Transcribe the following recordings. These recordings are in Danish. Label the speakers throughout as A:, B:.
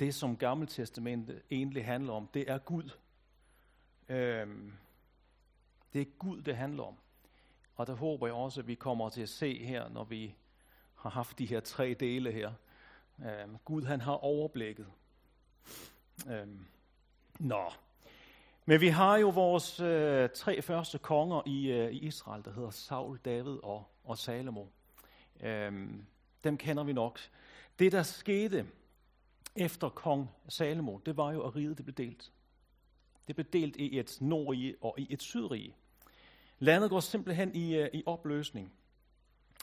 A: det, som Gammeltestamentet egentlig handler om, det er Gud. Øhm, det er Gud, det handler om. Og der håber jeg også, at vi kommer til at se her, når vi har haft de her tre dele her. Øhm, Gud, han har overblikket. Øhm, nå. Men vi har jo vores øh, tre første konger i, øh, i Israel, der hedder Saul, David og, og Salomo. Øhm, dem kender vi nok. Det, der skete efter kong Salomo, det var jo, at riget det blev delt. Det blev delt i et nordrige og i et sydrige. Landet går simpelthen i, øh, i opløsning.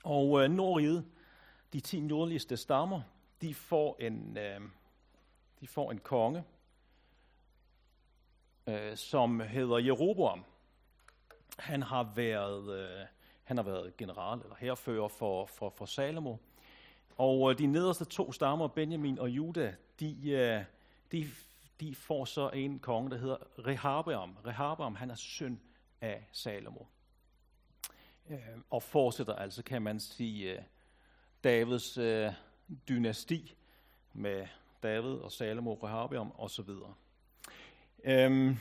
A: Og øh, nordriget, de ti nordligste stammer, de får en, øh, de får en konge, øh, som hedder Jeroboam. Han har været, øh, han har været general eller herfører for, for, for Salomo. Og øh, de nederste to stammer, Benjamin og Juda, de, øh, de, de får så en konge, der hedder Rehabeam. Rehabeam, han er søn af Salomo. Øh, og fortsætter altså, kan man sige, Davids dynasti med David og Salomo, Rehabeam osv. Øhm,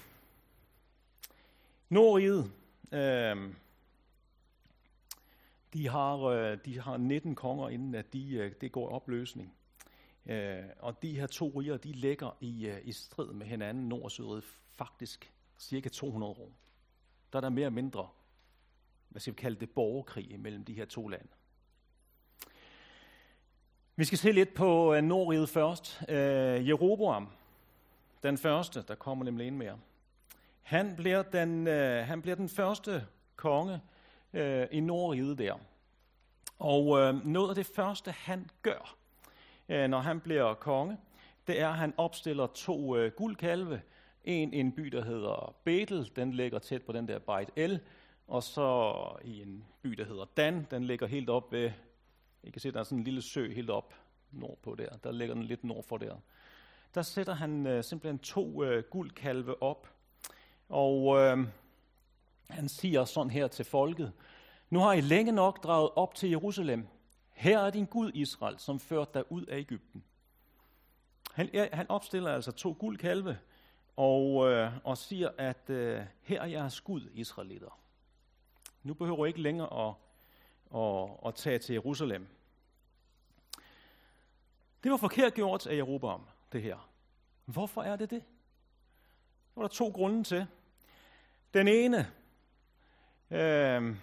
A: Nordriget, øhm, de, har, øh, de har 19 konger, inden at de, øh, det går i opløsning. Øh, og de her to riger, de ligger i, i strid med hinanden, nord og syd, faktisk cirka 200 år. Der er der mere eller mindre, hvad skal vi kalde det, borgerkrig mellem de her to lande. Vi skal se lidt på Nordriget først. Uh, Jeroboam, den første, der kommer nemlig ind mere. Han bliver den, han bliver den første konge øh, i Nordriget der. Og øh, noget af det første, han gør, øh, når han bliver konge, det er, at han opstiller to øh, guldkalve. En i en by, der hedder Betel, den ligger tæt på den der Beit El, og så i en by, der hedder Dan, den ligger helt op ved i kan se, der er sådan en lille sø helt op nordpå der. Der ligger den lidt nord for der. Der sætter han øh, simpelthen to øh, guldkalve op. Og øh, han siger sådan her til folket. Nu har I længe nok draget op til Jerusalem. Her er din Gud Israel, som førte dig ud af Ægypten. Han, ja, han opstiller altså to guldkalve og, øh, og siger, at øh, her er jeres Gud, Israelitter. Nu behøver I ikke længere at, at, at tage til Jerusalem. Det var forkert gjort af Jeroboam, det her. Hvorfor er det det? Det var der to grunde til. Den ene, øh,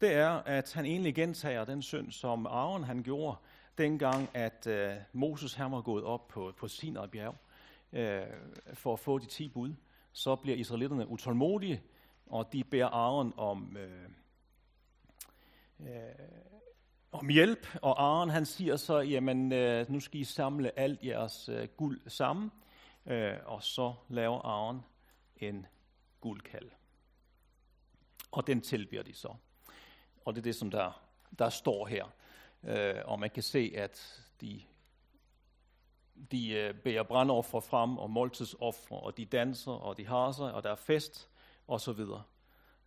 A: det er, at han egentlig gentager den synd, som Aaron han gjorde, dengang at øh, Moses han var gået op på, på Sinai bjerg øh, for at få de ti bud. Så bliver israelitterne utålmodige, og de beder Aaron om, øh, øh, om hjælp, og Aaron han siger så, jamen øh, nu skal I samle alt jeres øh, guld sammen, øh, og så laver Aaron en guldkald. Og den tilbyder de så. Og det er det, som der, der står her. Øh, og man kan se, at de, de øh, bærer brandoffer frem, og måltidsoffer, og de danser, og de har sig, og der er fest, og så videre.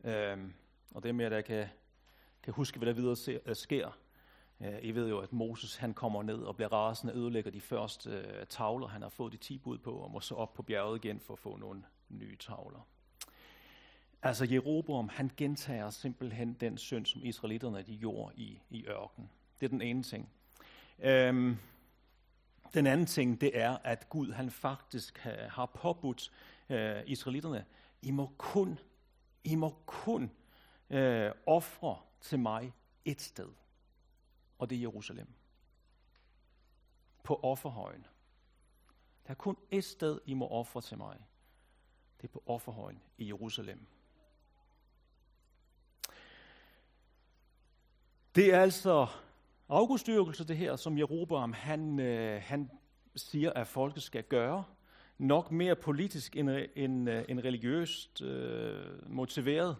A: Øh, og det med, at jeg kan, kan huske, hvad der videre øh, sker øh, i ved jo, at Moses han kommer ned og bliver rasende, ødelægger de første øh, tavler, han har fået de ti bud på, og må så op på bjerget igen for at få nogle nye tavler. Altså Jeroboam, han gentager simpelthen den synd, som israelitterne de gjorde i, i ørken. Det er den ene ting. Øhm, den anden ting, det er, at Gud han faktisk har påbudt øh, israelitterne, I må kun, I må kun øh, ofre til mig et sted og det er Jerusalem. På offerhøjen. Der er kun et sted, I må ofre til mig. Det er på offerhøjen i Jerusalem. Det er altså afgudstyrkelse, det her, som Jeroboam han, øh, han siger, at folket skal gøre. Nok mere politisk end, end, øh, end religiøst øh, motiveret.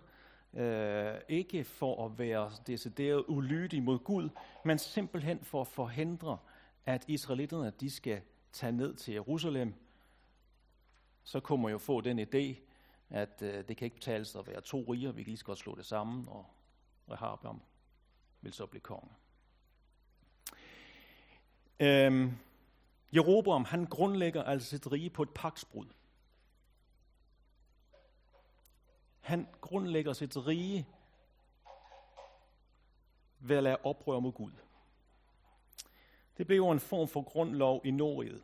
A: Øh, ikke for at være decideret ulydig mod Gud, men simpelthen for at forhindre, at israelitterne de skal tage ned til Jerusalem. Så kommer man jo få den idé, at øh, det kan ikke betale sig at være to riger, vi kan lige så godt slå det sammen, og og harpe om vil så blive konge. Øhm, Jeroboam, han grundlægger altså sit rige på et paksbrud. Han grundlægger sit rige ved at lade oprør mod Gud. Det blev jo en form for grundlov i Norge,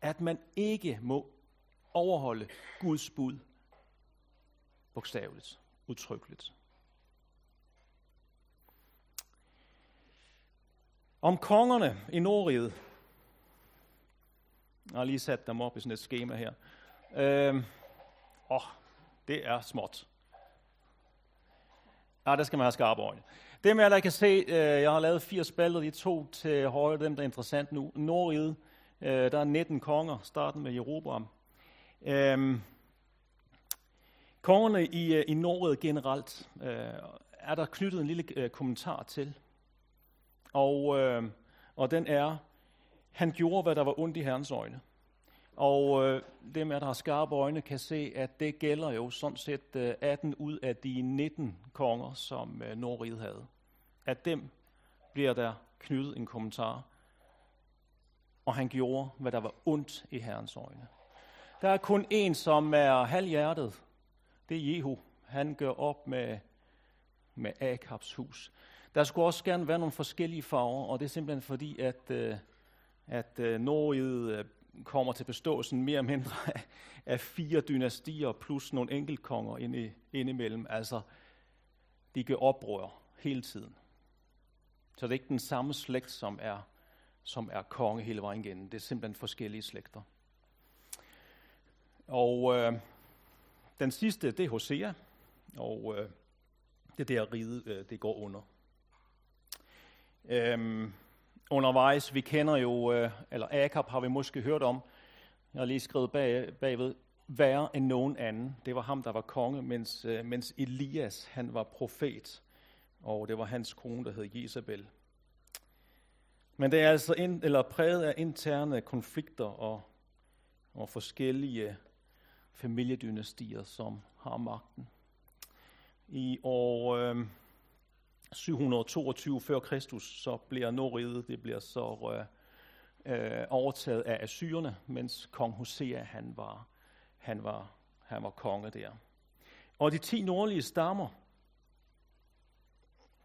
A: at man ikke må overholde Guds bud bogstaveligt, udtrykkeligt. Om kongerne i Nordriget. Jeg har lige sat dem op i sådan et schema her. Øhm, åh, det er småt. Ja, det skal man have skarpe øjne. Det jeg der kan se, øh, jeg har lavet fire spalter, de to til højre, dem der er interessant nu. Nordriget, øh, der er 19 konger, starten med Jeroboam. Øhm, kongerne i, øh, i Nordriget generelt øh, er der knyttet en lille øh, kommentar til. Og, øh, og den er, han gjorde, hvad der var ondt i Herrens øjne. Og øh, dem af der har skarpe øjne kan se, at det gælder jo sådan set øh, 18 ud af de 19 konger, som øh, Nordriget havde. At dem bliver der knyttet en kommentar. Og han gjorde, hvad der var ondt i Herrens øjne. Der er kun en, som er halvhjertet. Det er Jehu. Han gør op med, med Akabs hus. Der skulle også gerne være nogle forskellige farver, og det er simpelthen fordi, at, øh, at øh, Norge øh, kommer til beståelsen mere eller mindre af, af fire dynastier plus nogle enkeltkonger inde, indimellem. Altså, de gør oprør hele tiden. Så det er ikke den samme slægt, som er, som er konge hele vejen igennem. Det er simpelthen forskellige slægter. Og øh, den sidste, det er Hosea, og øh, det der ride, øh, det går under. Øhm, undervejs, vi kender jo, øh, eller Akab har vi måske hørt om, jeg har lige skrevet bag, bagved, værre end nogen anden. Det var ham, der var konge, mens, øh, mens Elias, han var profet, og det var hans kone, der hed Jezebel. Men det er altså ind, eller præget af interne konflikter og, og forskellige familiedynastier, som har magten. I år øh, 722 før Kristus, så bliver Nordriget, det bliver så øh, øh, overtaget af Assyrerne, mens kong Hosea, han var, han var, han var konge der. Og de ti nordlige stammer,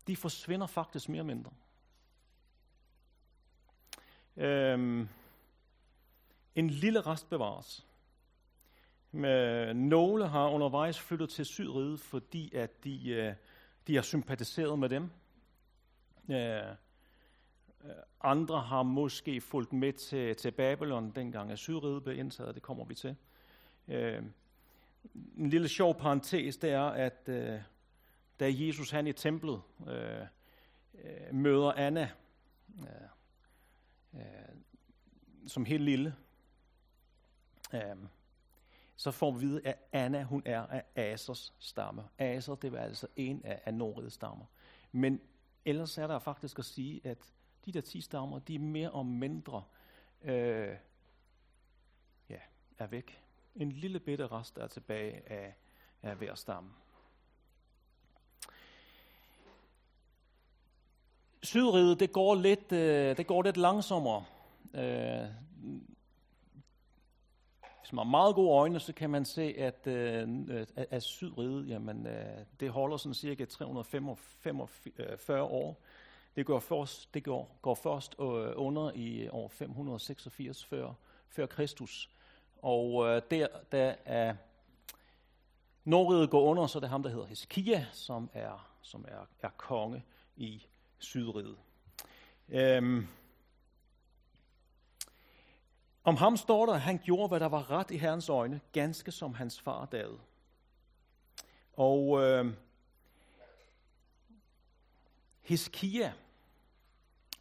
A: de forsvinder faktisk mere eller mindre. Øhm, en lille rest bevares. Men nogle har undervejs flyttet til Sydriget, fordi at de, øh, de har sympatiseret med dem. Øh, andre har måske fulgt med til, til Babylon, dengang at Sydriget blev indtaget, det kommer vi til. Øh, en lille sjov parentes, det er, at øh, da Jesus han i templet øh, øh, møder Anna, øh, øh, som helt lille, øh, så får vi at vide, at Anna hun er af Asers stamme. Aser, det var altså en af, af stammer. Men ellers er der faktisk at sige, at de der ti stammer, de er mere og mindre øh, ja, er væk. En lille bitte rest er tilbage af, af hver stamme. Sydriget, det går lidt, øh, det går lidt langsommere. Øh, hvis man har meget gode øjne, så kan man se, at, øh, at Sydriget, jamen, øh, det holder sådan cirka 345 øh, år. Det går først, det går, går først øh, under i år 586 før, før Kristus. Og øh, der, der er Nordriget går under, så det er ham, der hedder Hezekia, som er, som er, er konge i Sydriget. Øhm, om ham står der, at han gjorde, hvad der var ret i Herrens øjne, ganske som hans far David. Og øh, Hiskia,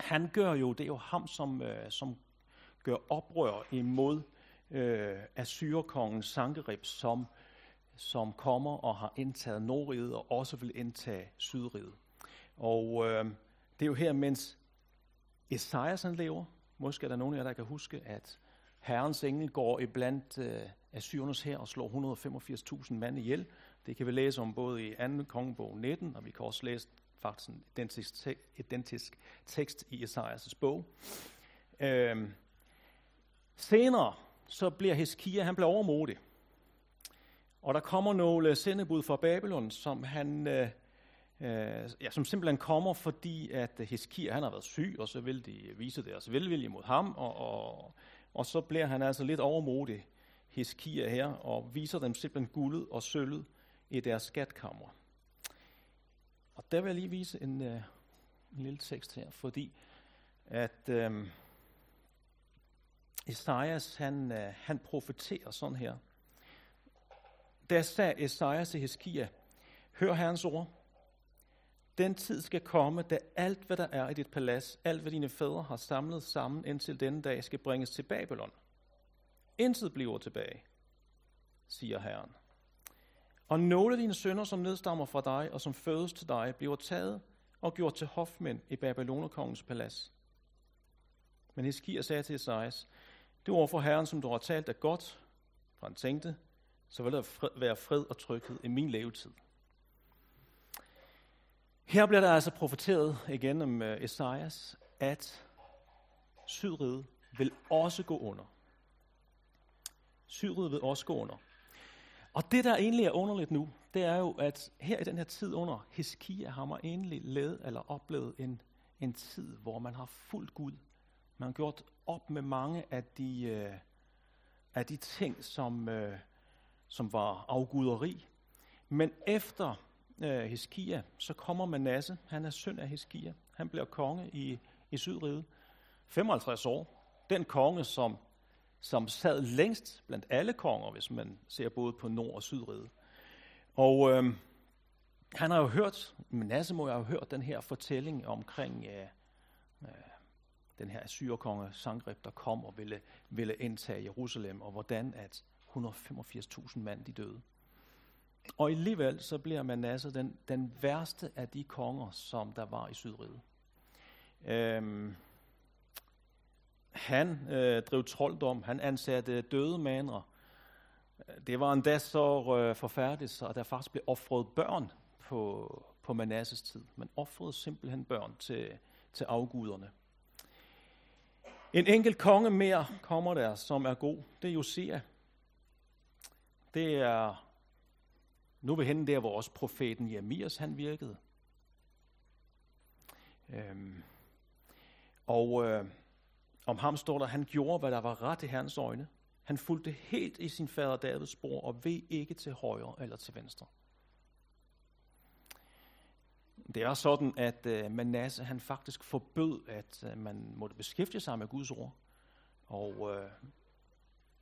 A: han gør jo, det er jo ham, som, øh, som gør oprør imod øh, Assyrkongen Sankerib, som, som kommer og har indtaget Nordriget og også vil indtage Sydriget. Og øh, det er jo her, mens Esajas han lever, måske er der nogen af jer, der kan huske, at Herrens engel går iblandt øh, Assyrernes her og slår 185.000 mand ihjel. Det kan vi læse om både i 2. kongebog 19, og vi kan også læse faktisk en identisk, identisk tekst i Esajas' bog. Øhm, Senere så bliver Heskia, han bliver overmodig. Og der kommer nogle sendebud fra Babylon, som han øh, øh, ja, som simpelthen kommer, fordi at Heskia, han har været syg, og så vil de vise deres velvilje mod ham, og, og, og så bliver han altså lidt overmodig, Heskia her, og viser dem simpelthen guldet og sølvet i deres skatkammer. Og der vil jeg lige vise en, øh, en lille tekst her, fordi at øh, Esajas, han, øh, han profeterer sådan her. Der sagde Esajas til Heskia, hør Herrens ord, den tid skal komme, da alt, hvad der er i dit palads, alt, hvad dine fædre har samlet sammen indtil denne dag, skal bringes til Babylon. Intet bliver tilbage, siger Herren. Og nogle af dine sønner, som nedstammer fra dig og som fødes til dig, bliver taget og gjort til hofmænd i Babylonerkongens palads. Men Hiskia sagde til Esajas, det ord for Herren, som du har talt, er godt, for han tænkte, så vil der være fred og tryghed i min levetid. Her bliver der altså profeteret igen om øh, Esajas, at Sydriget vil også gå under. Sydriget vil også gå under. Og det, der egentlig er underligt nu, det er jo, at her i den her tid under Heskia har man egentlig led eller oplevet en, en tid, hvor man har fuldt Gud. Man har gjort op med mange af de, øh, af de ting, som, øh, som var afguderi. Men efter øh, Heskia, så kommer Manasse, han er søn af Heskia, Han bliver konge i, i Sydriget. 55 år. Den konge, som, som sad længst blandt alle konger, hvis man ser både på Nord- og Sydriget. Og øh, han har jo hørt, Manasse må jo have hørt den her fortælling omkring øh, øh, den her asyrkonge Sangreb, der kom og ville, ville indtage Jerusalem, og hvordan at 185.000 mand de døde. Og alligevel så bliver Manasse den, den værste af de konger, som der var i Sydriget. Øhm, han øh, drev trolddom, han ansatte døde manere. Det var endda så øh, forfærdeligt, så der faktisk blev offret børn på, på Manasses tid. Man offrede simpelthen børn til, til afguderne. En enkelt konge mere kommer der, som er god. Det er Josia. Det er nu er vi henne der, hvor også profeten Jeremias han virkede. Øhm, og øh, om ham står der, han gjorde, hvad der var ret i hans øjne. Han fulgte helt i sin fader Davids spor og ved ikke til højre eller til venstre. Det er sådan, at øh, Manasse han faktisk forbød, at øh, man måtte beskæftige sig med Guds ord. Og, øh,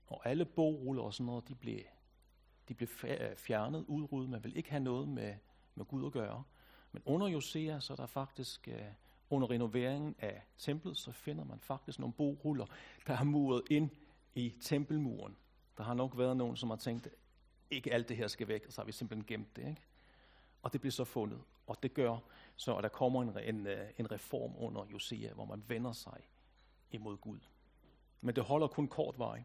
A: og alle bogruller og sådan noget, de blev de blev øh, fjernet, udryddet. Man vil ikke have noget med, med Gud at gøre. Men under Josea, så er der faktisk øh, under renoveringen af templet, så finder man faktisk nogle boruller, der har muret ind i tempelmuren. Der har nok været nogen, som har tænkt, ikke alt det her skal væk, og så har vi simpelthen gemt det. Ikke? Og det bliver så fundet. Og det gør så, at der kommer en, en, øh, en reform under Josea, hvor man vender sig imod Gud. Men det holder kun kort vej.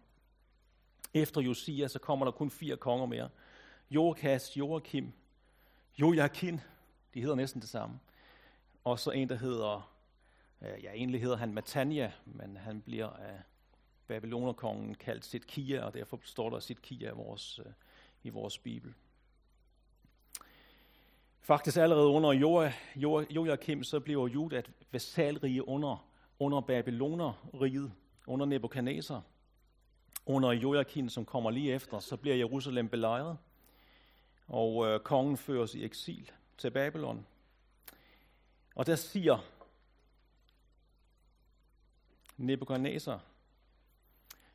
A: Efter Josia, så kommer der kun fire konger mere. Joachas, Joachim, Joachim, de hedder næsten det samme. Og så en, der hedder, øh, ja egentlig hedder han Matania, men han bliver af Babylonerkongen kaldt Sitkia, og derfor står der Sitkia i vores, øh, i vores bibel. Faktisk allerede under Joachim, så bliver Juda et vasalrige under, under Babylonerriget, under Nebuchadnezzar under Joachim, som kommer lige efter, så bliver Jerusalem belejret, og øh, kongen føres i eksil til Babylon. Og der siger Nebuchadnezzar,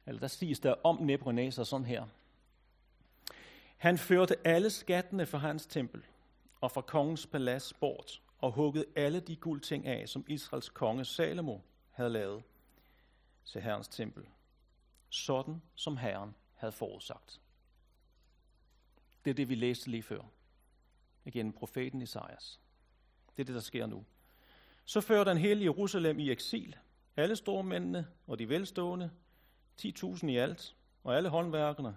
A: eller der siges der om Nebuchadnezzar sådan her. Han førte alle skattene fra hans tempel og fra kongens palads bort, og huggede alle de guldting af, som Israels konge Salomo havde lavet til Herrens tempel sådan som Herren havde forudsagt. Det er det, vi læste lige før. Igen profeten Isaias. Det er det, der sker nu. Så fører den hele Jerusalem i eksil. Alle stormændene og de velstående, 10.000 i alt, og alle håndværkerne,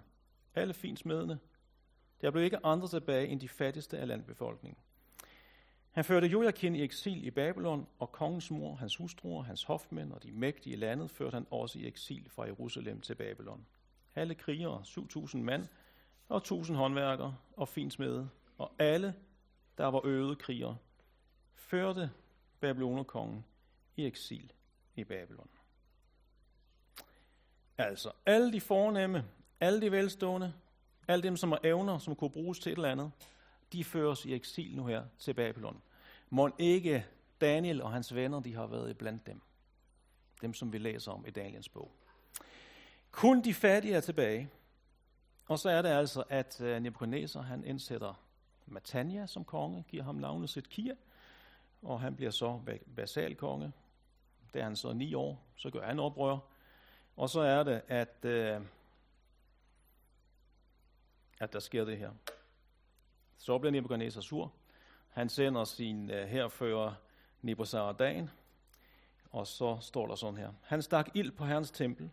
A: alle finsmedene. Der blev ikke andre tilbage end de fattigste af landbefolkningen. Han førte Joachim i eksil i Babylon, og kongens mor, hans hustruer, hans hofmænd og de mægtige landet førte han også i eksil fra Jerusalem til Babylon. Alle krigere, 7.000 mand, og 1.000 håndværkere og finsmede, og alle, der var øvede krigere, førte Babylonerkongen i eksil i Babylon. Altså, alle de fornemme, alle de velstående, alle dem, som har evner, som kunne bruges til et eller andet, de føres i eksil nu her til Babylon. Må ikke Daniel og hans venner, de har været blandt dem. Dem, som vi læser om i Daniels bog. Kun de fattige er tilbage. Og så er det altså, at øh, Nebuchadnezzar, han indsætter Matania som konge, giver ham navnet Zetkia, og han bliver så basalkonge. Det er han så ni år, så gør han oprør. Og så er det, at, øh, at der sker det her. Så bliver Nebuchadnezzar sur. Han sender sin øh, uh, herfører Nebuzaradan, og så står der sådan her. Han stak ild på Herrens tempel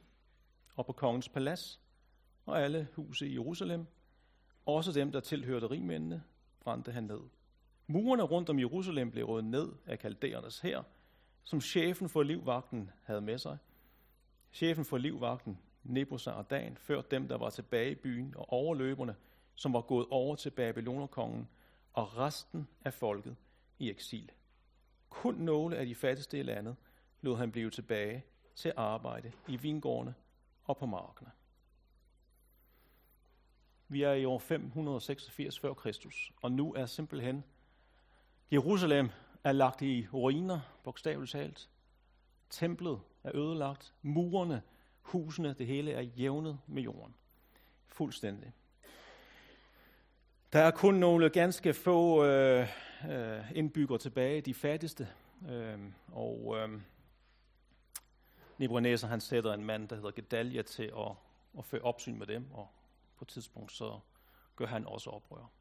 A: og på kongens palads, og alle huse i Jerusalem, også dem, der tilhørte rigmændene, brændte han ned. Murene rundt om Jerusalem blev rødt ned af kaldæernes her, som chefen for livvagten havde med sig. Chefen for livvagten, Nebuzaradan, førte dem, der var tilbage i byen, og overløberne, som var gået over til Babylonerkongen, og resten af folket i eksil. Kun nogle af de fattigste i landet lod han blive tilbage til arbejde i vingårdene og på markerne. Vi er i år 586 før Kristus, og nu er simpelthen Jerusalem er lagt i ruiner, bogstaveligt talt. Templet er ødelagt, murene, husene, det hele er jævnet med jorden. Fuldstændig. Der er kun nogle ganske få øh, øh, indbyggere tilbage, de fattigste. Øh, og øh, Nebuchadnezzar han sætter en mand, der hedder Gedalia, til at, at føre opsyn med dem, og på et tidspunkt så gør han også oprør.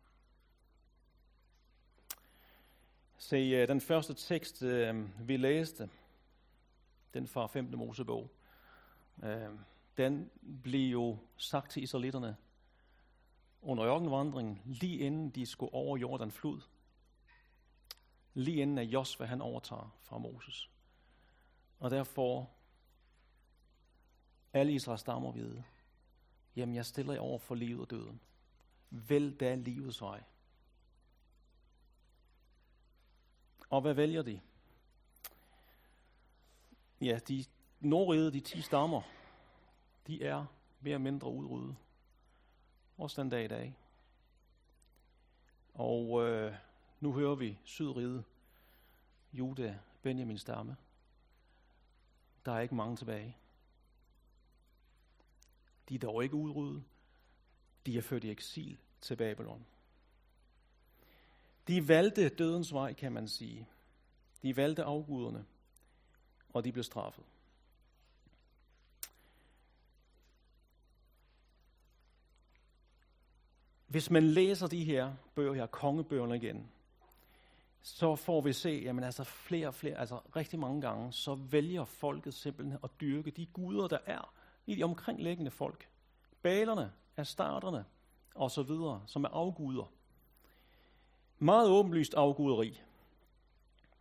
A: Se, øh, den første tekst, øh, vi læste, den fra 5. Mosebog, øh, den blev jo sagt til israelitterne under ørkenvandringen, lige inden de skulle over Jordan flod. Lige inden at Josva han overtager fra Moses. Og derfor alle Israels stammer vide, jamen jeg stiller jer over for livet og døden. Vælg da livets vej. Og hvad vælger de? Ja, de nordrede, de ti stammer, de er mere eller mindre udryddet. Også den dag i dag. Og øh, nu hører vi Sydriget, Juda, Benjamin stamme. Der er ikke mange tilbage. De er dog ikke udryddet. De er ført i eksil til Babylon. De valgte dødens vej, kan man sige. De valgte afguderne, og de blev straffet. Hvis man læser de her bøger her, kongebøgerne igen, så får vi se, jamen altså flere og flere, altså rigtig mange gange, så vælger folket simpelthen at dyrke de guder, der er i de omkringliggende folk. Balerne, astarterne og så videre, som er afguder. Meget åbenlyst afguderi.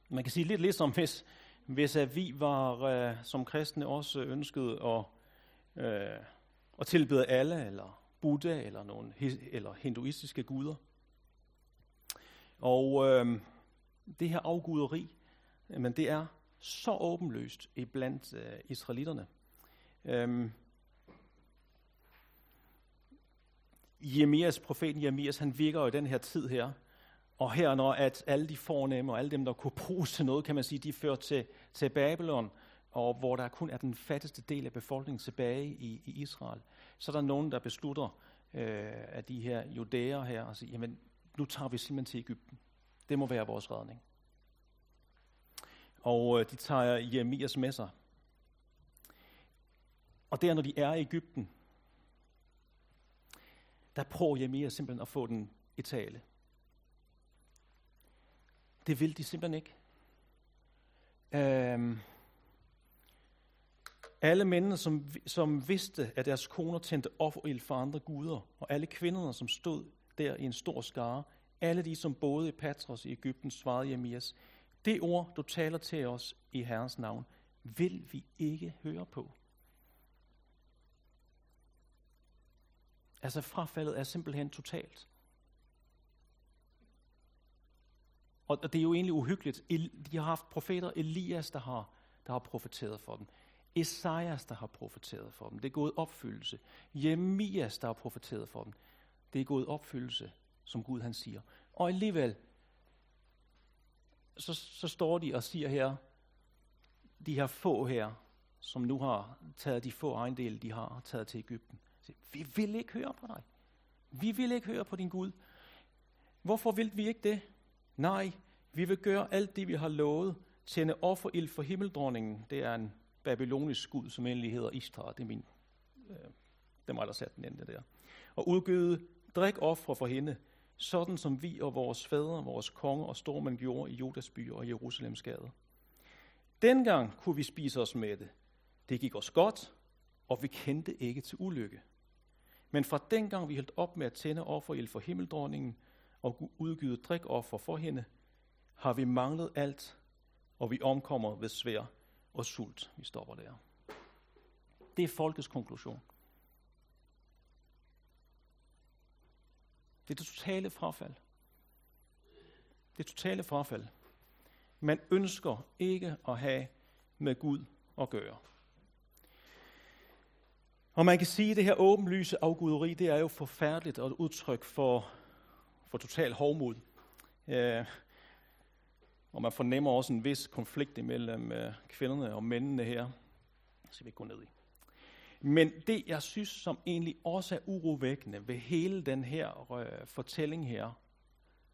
A: Man kan sige lidt ligesom, hvis, hvis at vi var øh, som kristne også ønskede at, øh, at tilbede alle, eller Buddha eller nogle eller hinduistiske guder. Og øh, det her afguderi, men det er så åbenløst iblandt øh, israelitterne. Øh, Jeremias, profeten Jeremias, han virker jo i den her tid her, og her når at alle de fornemme og alle dem, der kunne bruges til noget, kan man sige, de fører til, til Babylon, og hvor der kun er den fattigste del af befolkningen tilbage i, i Israel, så er der nogen, der beslutter øh, af de her judæer her, og siger, jamen nu tager vi simpelthen til Ægypten. Det må være vores redning. Og øh, de tager Jeremias med sig. Og der, når de er i Ægypten, der prøver Jeremias simpelthen at få den i tale. Det vil de simpelthen ikke. Øhm, alle mændene, som, som vidste, at deres koner tændte offerild for andre guder, og alle kvinderne, som stod der i en stor skare, Alle de, som boede i Patros i Ægypten, svarede Jeremias, det ord, du taler til os i Herrens navn, vil vi ikke høre på. Altså frafaldet er simpelthen totalt. Og det er jo egentlig uhyggeligt. De har haft profeter, Elias, der har, der har profeteret for dem. Esajas, der har profeteret for dem. Det er gået opfyldelse. Jeremias, der har profeteret for dem. Det er gået opfyldelse, som Gud han siger. Og alligevel, så, så står de og siger her, de her få her, som nu har taget de få ejendele, de har taget til Ægypten. Vi vil ikke høre på dig. Vi vil ikke høre på din Gud. Hvorfor vil vi ikke det? Nej, vi vil gøre alt det, vi har lovet. Tænde offerild for himmeldronningen. Det er en babylonisk gud, som endelig hedder Ishtar. Det er min. Øh, det mig, der satte den ende der. Og udgyde drik ofre for hende, sådan som vi og vores fædre, vores konge og stormænd gjorde i Judas by og Jerusalems gade. Dengang kunne vi spise os med det. Det gik os godt, og vi kendte ikke til ulykke. Men fra dengang vi holdt op med at tænde offerild for himmeldronningen og udgyde drikoffer for hende, har vi manglet alt, og vi omkommer ved svær og sult. Vi stopper der. Det er folkets konklusion. Det er det totale frafald. Det er totale frafald. Man ønsker ikke at have med Gud at gøre. Og man kan sige, at det her åbenlyse afguderi, det er jo forfærdeligt og et udtryk for, for total hovmod. Øh, og man fornemmer også en vis konflikt imellem øh, kvinderne og mændene her. Så vi gå ned i. Men det, jeg synes, som egentlig også er urovækkende ved hele den her øh, fortælling her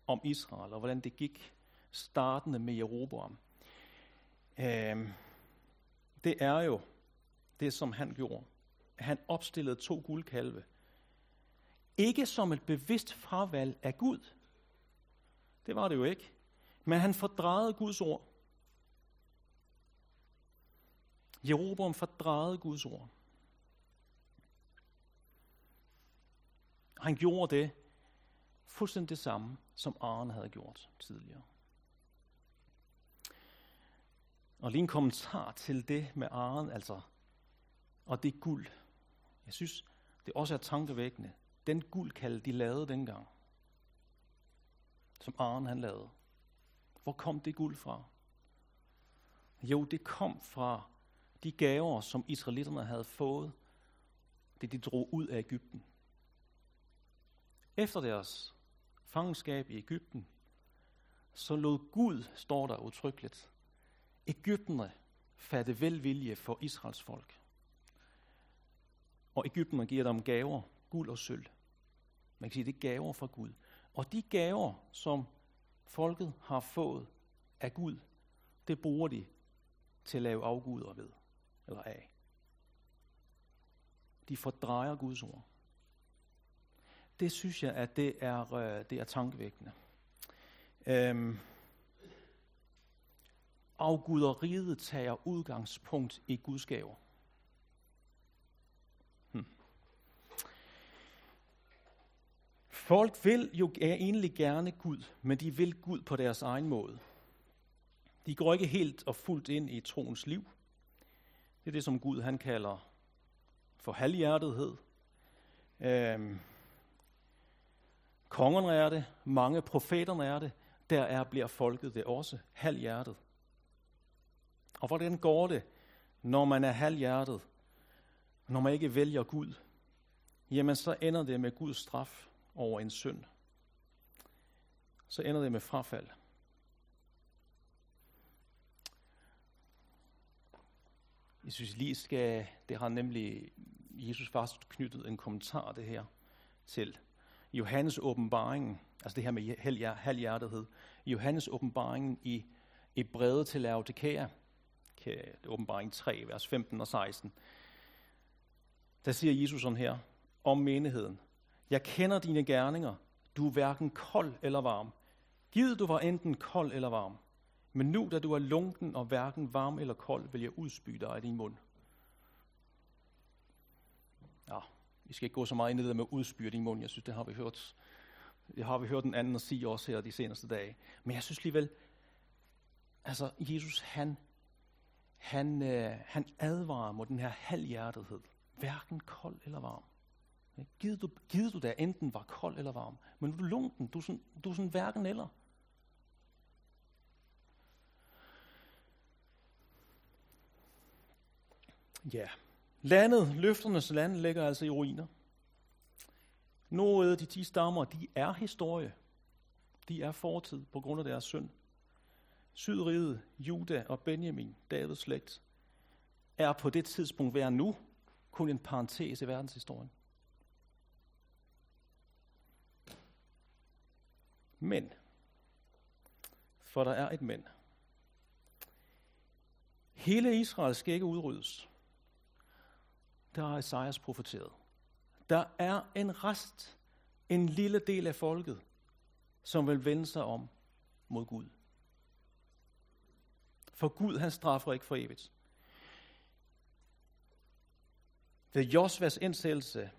A: om Israel, og hvordan det gik startende med Jeroboam, øh, det er jo det, som han gjorde. Han opstillede to guldkalve. Ikke som et bevidst fravalg af Gud. Det var det jo ikke. Men han fordrejede Guds ord. Jeroboam fordrejede Guds ord. Han gjorde det fuldstændig det samme, som Aaron havde gjort tidligere. Og lige en kommentar til det med Aaron, altså, og det guld. Jeg synes, det også er tankevækkende. Den guldkalde, de lavede dengang, som Aaron han lavede. Hvor kom det guld fra? Jo, det kom fra de gaver, som israelitterne havde fået, det de drog ud af Ægypten. Efter deres fangenskab i Ægypten, så lod Gud, står der utryggeligt, Ægypterne fatte velvilje for Israels folk. Og Ægypterne giver dem gaver, guld og sølv. Man kan sige, det er gaver fra Gud. Og de gaver, som folket har fået af Gud, det bruger de til at lave afguder ved, eller af. De fordrejer Guds ord. Det synes jeg, at det er, øh, det er tankevækkende. Øhm, afguderiet tager udgangspunkt i Guds gaver. Folk vil jo egentlig gerne Gud, men de vil Gud på deres egen måde. De går ikke helt og fuldt ind i troens liv. Det er det, som Gud han kalder for halvhjertethed. Øhm, kongerne er det, mange profeterne er det, der er, bliver folket det også halvhjertet. Og hvordan går det, når man er halvhjertet, når man ikke vælger Gud? Jamen, så ender det med Guds straf over en synd, så ender det med frafald. Jeg synes lige skal, det har nemlig Jesus faktisk knyttet en kommentar det her til Johannes åbenbaringen, altså det her med halvhjertethed, Johannes åbenbaringen i, i brevet til Laodikea, åbenbaring 3, vers 15 og 16, der siger Jesus sådan her om menigheden. Jeg kender dine gerninger. Du er hverken kold eller varm. Gid du var enten kold eller varm. Men nu, da du er lunken og hverken varm eller kold, vil jeg udspy dig af din mund. Ja, vi skal ikke gå så meget ind i det med at i din mund. Jeg synes, det har vi hørt Det har vi hørt den anden sige også her de seneste dage. Men jeg synes alligevel, altså Jesus, han, han, øh, han advarer mod den her halvhjertethed. Hverken kold eller varm. Givet du, givet du der enten var kold eller varm. Men nu er du lunken. Du er sådan, du er sådan hverken eller. Ja, landet, løfternes land, ligger altså i ruiner. Nogle af de ti stammer, de er historie. De er fortid på grund af deres synd. Sydriget, Juda og Benjamin, Davids slægt, er på det tidspunkt hver nu kun en parentes i verdenshistorien. Men, for der er et men. Hele Israel skal ikke udryddes. Der har Esajas profeteret. Der er en rest, en lille del af folket, som vil vende sig om mod Gud. For Gud, han straffer ikke for evigt. Ved Josvas indsættelse,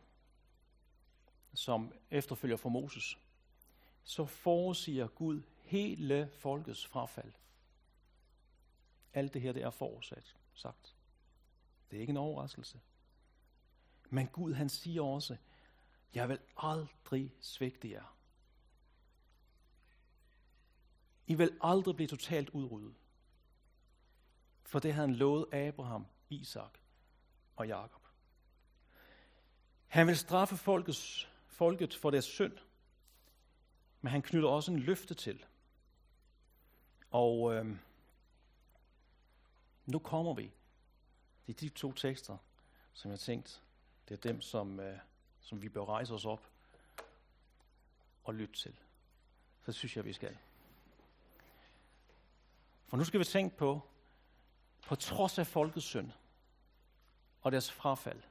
A: som efterfølger for Moses, så forudsiger Gud hele folkets frafald. Alt det her, det er forudsat, sagt. Det er ikke en overraskelse. Men Gud, han siger også, jeg vil aldrig svigte jer. I vil aldrig blive totalt udryddet. For det havde han lovet Abraham, Isak og Jakob. Han vil straffe folkets, folket for deres synd, men han knytter også en løfte til. Og øh, nu kommer vi. Det er de to tekster, som jeg tænkte, det er dem, som, øh, som vi bør rejse os op og lytte til. Så synes jeg, vi skal. For nu skal vi tænke på, på trods af folkets synd og deres frafald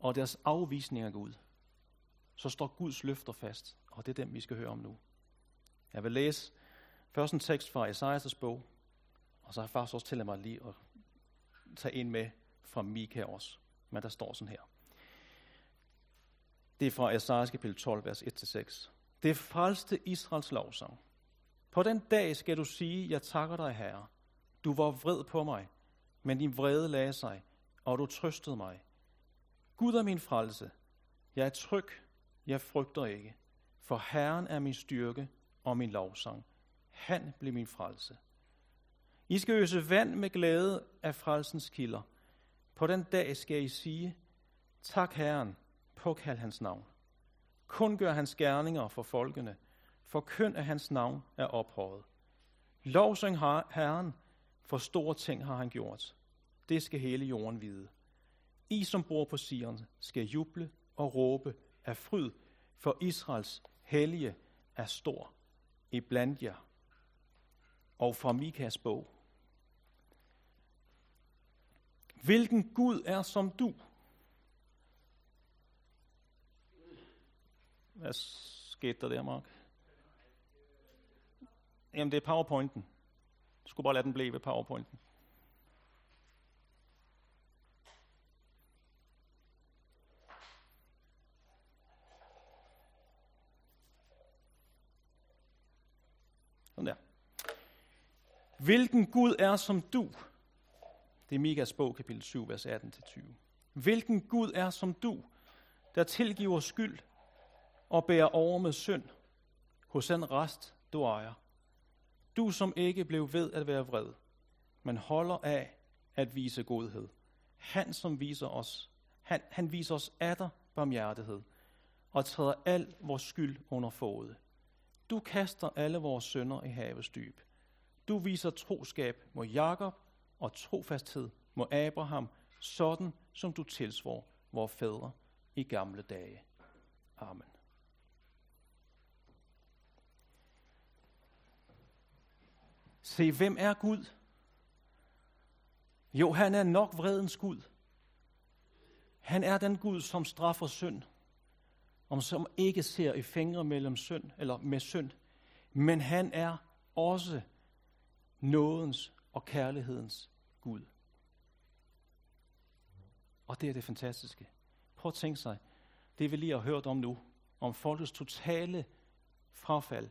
A: og deres afvisning af Gud, så står Guds løfter fast, og det er dem, vi skal høre om nu. Jeg vil læse først en tekst fra Esajas bog, og så har jeg faktisk også tilladt mig lige at tage en med fra Mika også. Men der står sådan her. Det er fra Esajas kapitel 12, vers 1-6. Det frelste Israels lovsang. På den dag skal du sige, jeg takker dig, Herre. Du var vred på mig, men din vrede lagde sig, og du trøstede mig. Gud er min frelse. Jeg er tryg, jeg frygter ikke. For Herren er min styrke og min lovsang. Han blev min frelse. I skal øse vand med glæde af frelsens kilder. På den dag skal I sige, tak Herren, påkald hans navn. Kun gør hans gerninger for folkene, for køn af hans navn er ophøjet. Lovsang har Herren, for store ting har han gjort. Det skal hele jorden vide. I, som bor på Sion, skal juble og råbe af fryd, for Israels hellige er stor i blandt jer. Og fra Mikas bog. Hvilken Gud er som du? Hvad skete der der, Mark? Jamen, det er powerpointen. Du skulle bare lade den blive ved powerpointen. Sådan der. Hvilken Gud er som du? Det er Mikas bog, kapitel 7, vers 18-20. Hvilken Gud er som du, der tilgiver skyld og bærer over med synd hos den rest, du ejer. Du, som ikke blev ved at være vred, men holder af at vise godhed. Han, som viser os, han, han viser os atter barmhjertighed og træder al vores skyld under fodet. Du kaster alle vores sønder i havets dyb. Du viser troskab mod Jakob og trofasthed mod Abraham, sådan som du tilsvor vores fædre i gamle dage. Amen. Se, hvem er Gud? Jo, han er nok vredens Gud. Han er den Gud, som straffer synd, og som ikke ser i fingre mellem synd, eller med synd. Men han er også nådens og kærlighedens Gud. Og det er det fantastiske. Prøv at tænke sig, det vi lige har hørt om nu, om folkets totale frafald,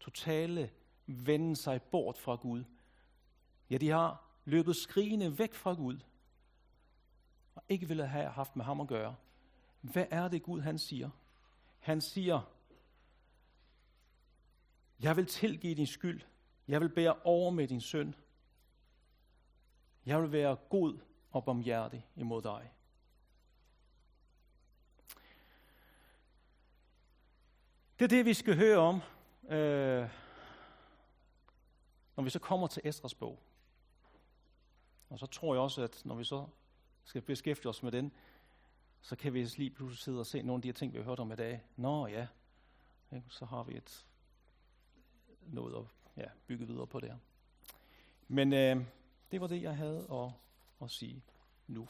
A: totale vende sig bort fra Gud. Ja, de har løbet skrigende væk fra Gud, og ikke ville have haft med ham at gøre. Hvad er det Gud, han siger? Han siger, jeg vil tilgive din skyld. Jeg vil bære over med din synd. Jeg vil være god og barmhjertig imod dig. Det er det, vi skal høre om, øh, når vi så kommer til Estras bog. Og så tror jeg også, at når vi så skal beskæftige os med den, så kan vi lige pludselig sidde og se nogle af de her ting, vi har hørt om i dag. Nå ja, så har vi et noget at ja, bygge videre på der. Men øh, det var det, jeg havde at, at sige nu.